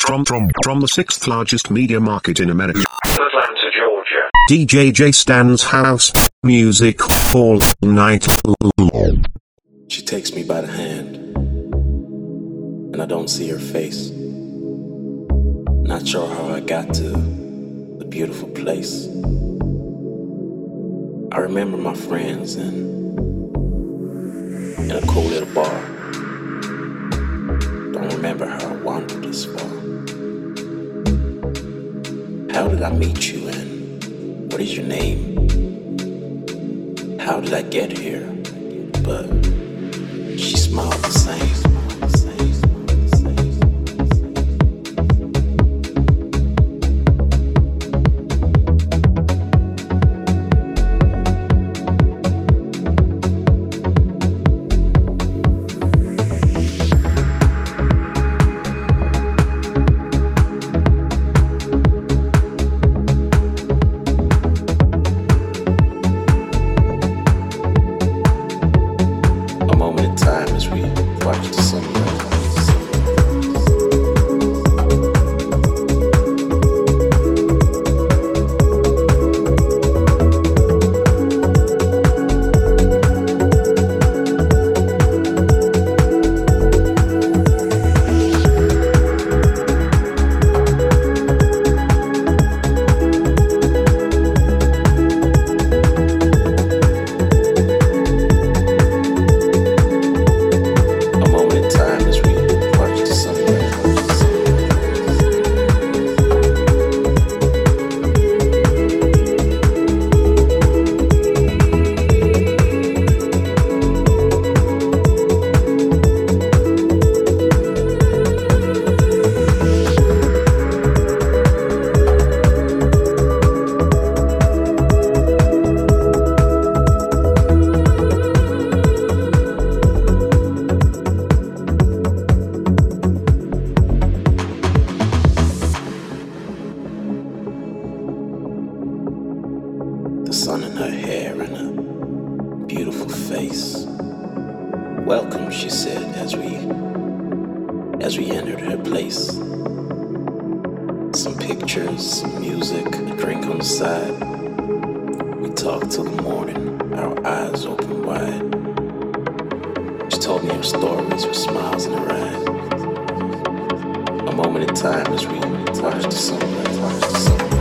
from, from, from the sixth largest media market in America. Atlanta, Georgia. DJ J Stan's house music all night long. She takes me by the hand, and I don't see her face. Not sure how I got to the beautiful place. I remember my friends and in a cool little bar. Don't remember how I wandered this far. How did I meet you and what is your name? How did I get here? But she smiled the same. Told me her stories with smiles in her eyes. A moment in time as we watched the sunrise, watched the.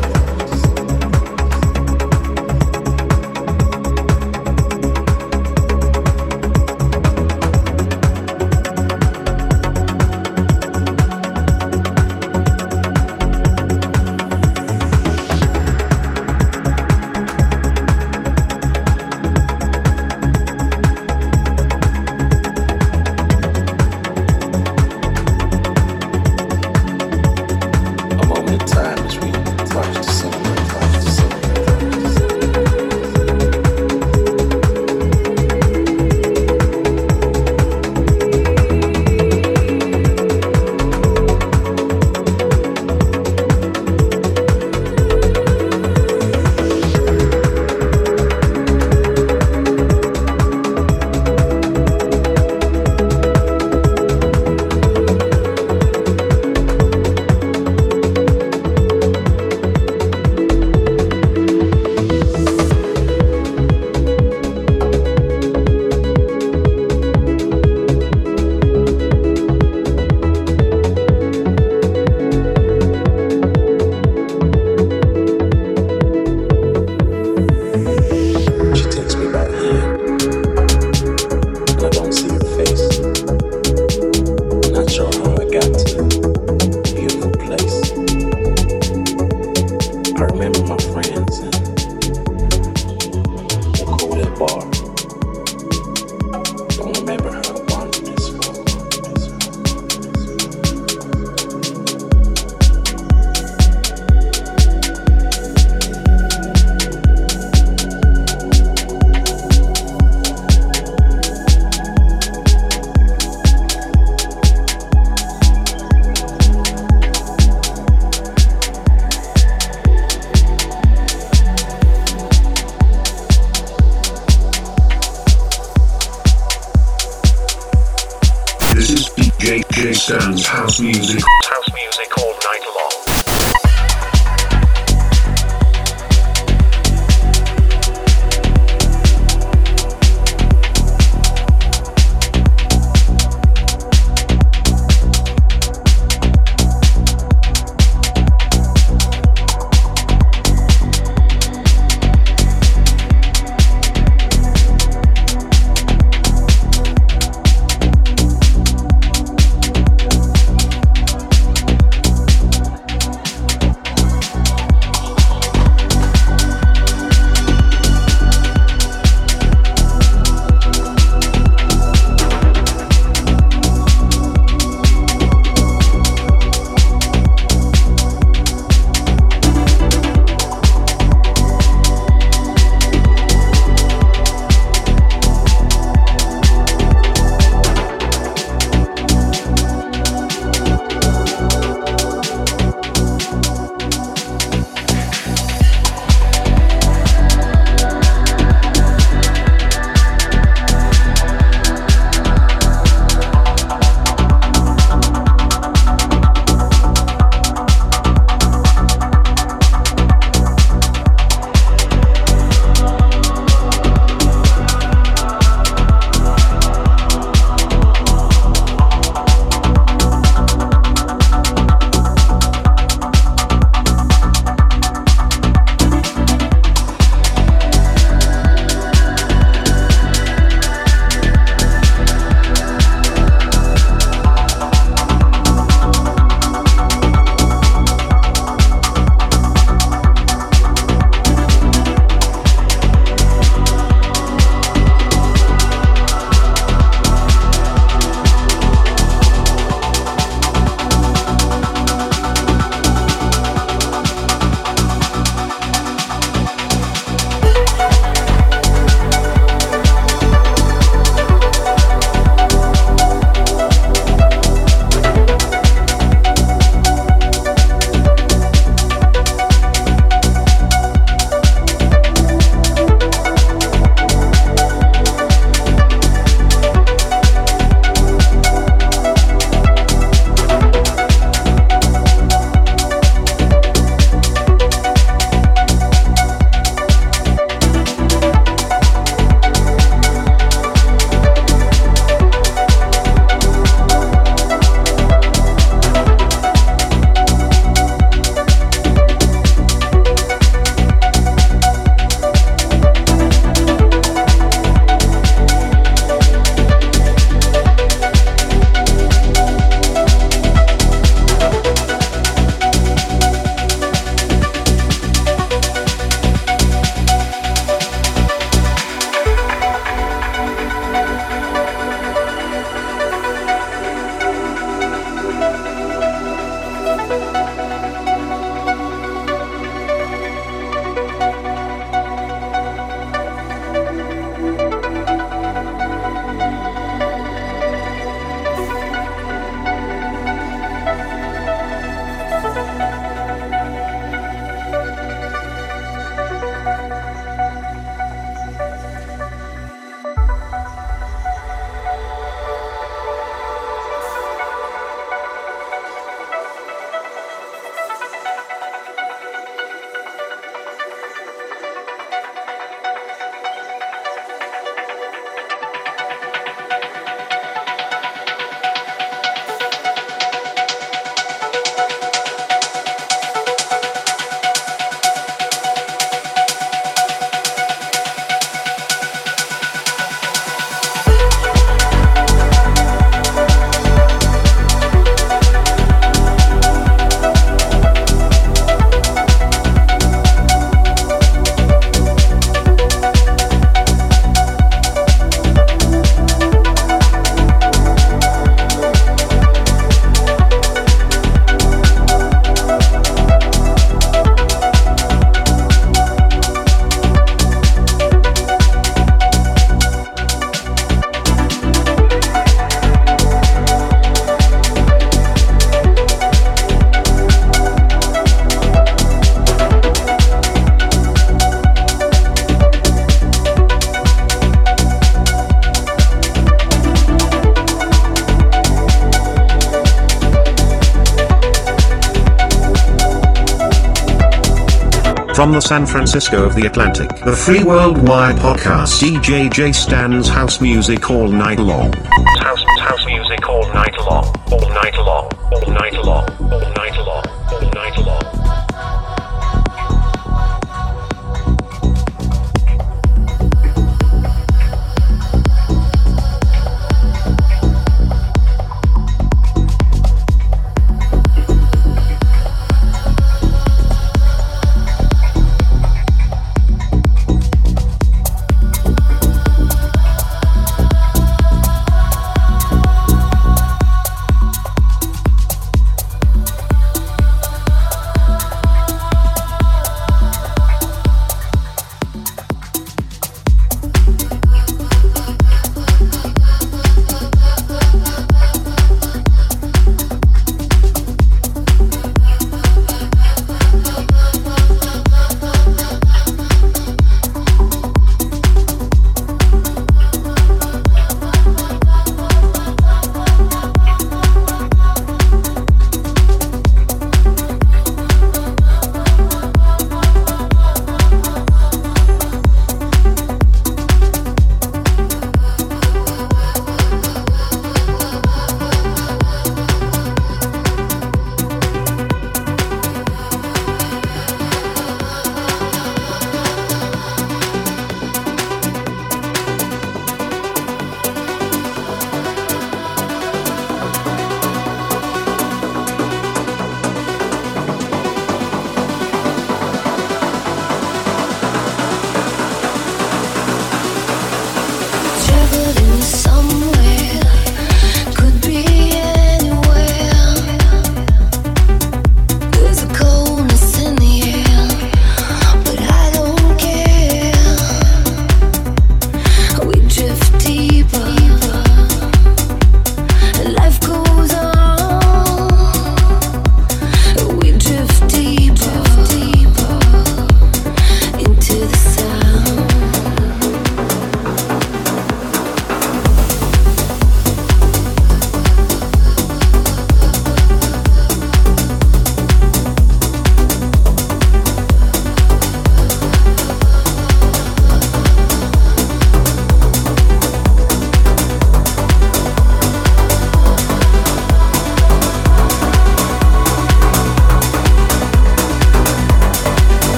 The San Francisco of the Atlantic, the Free Worldwide Podcast DJ J Stan's house music all night long. House, house music all night long. All night long. All night long.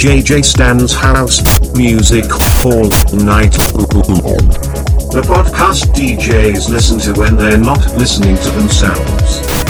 DJ J Stan's house music all night. The podcast DJs listen to when they're not listening to themselves.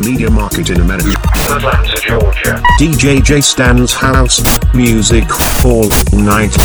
media market in America. Atlanta, Georgia. DJ J Stan's house music all night.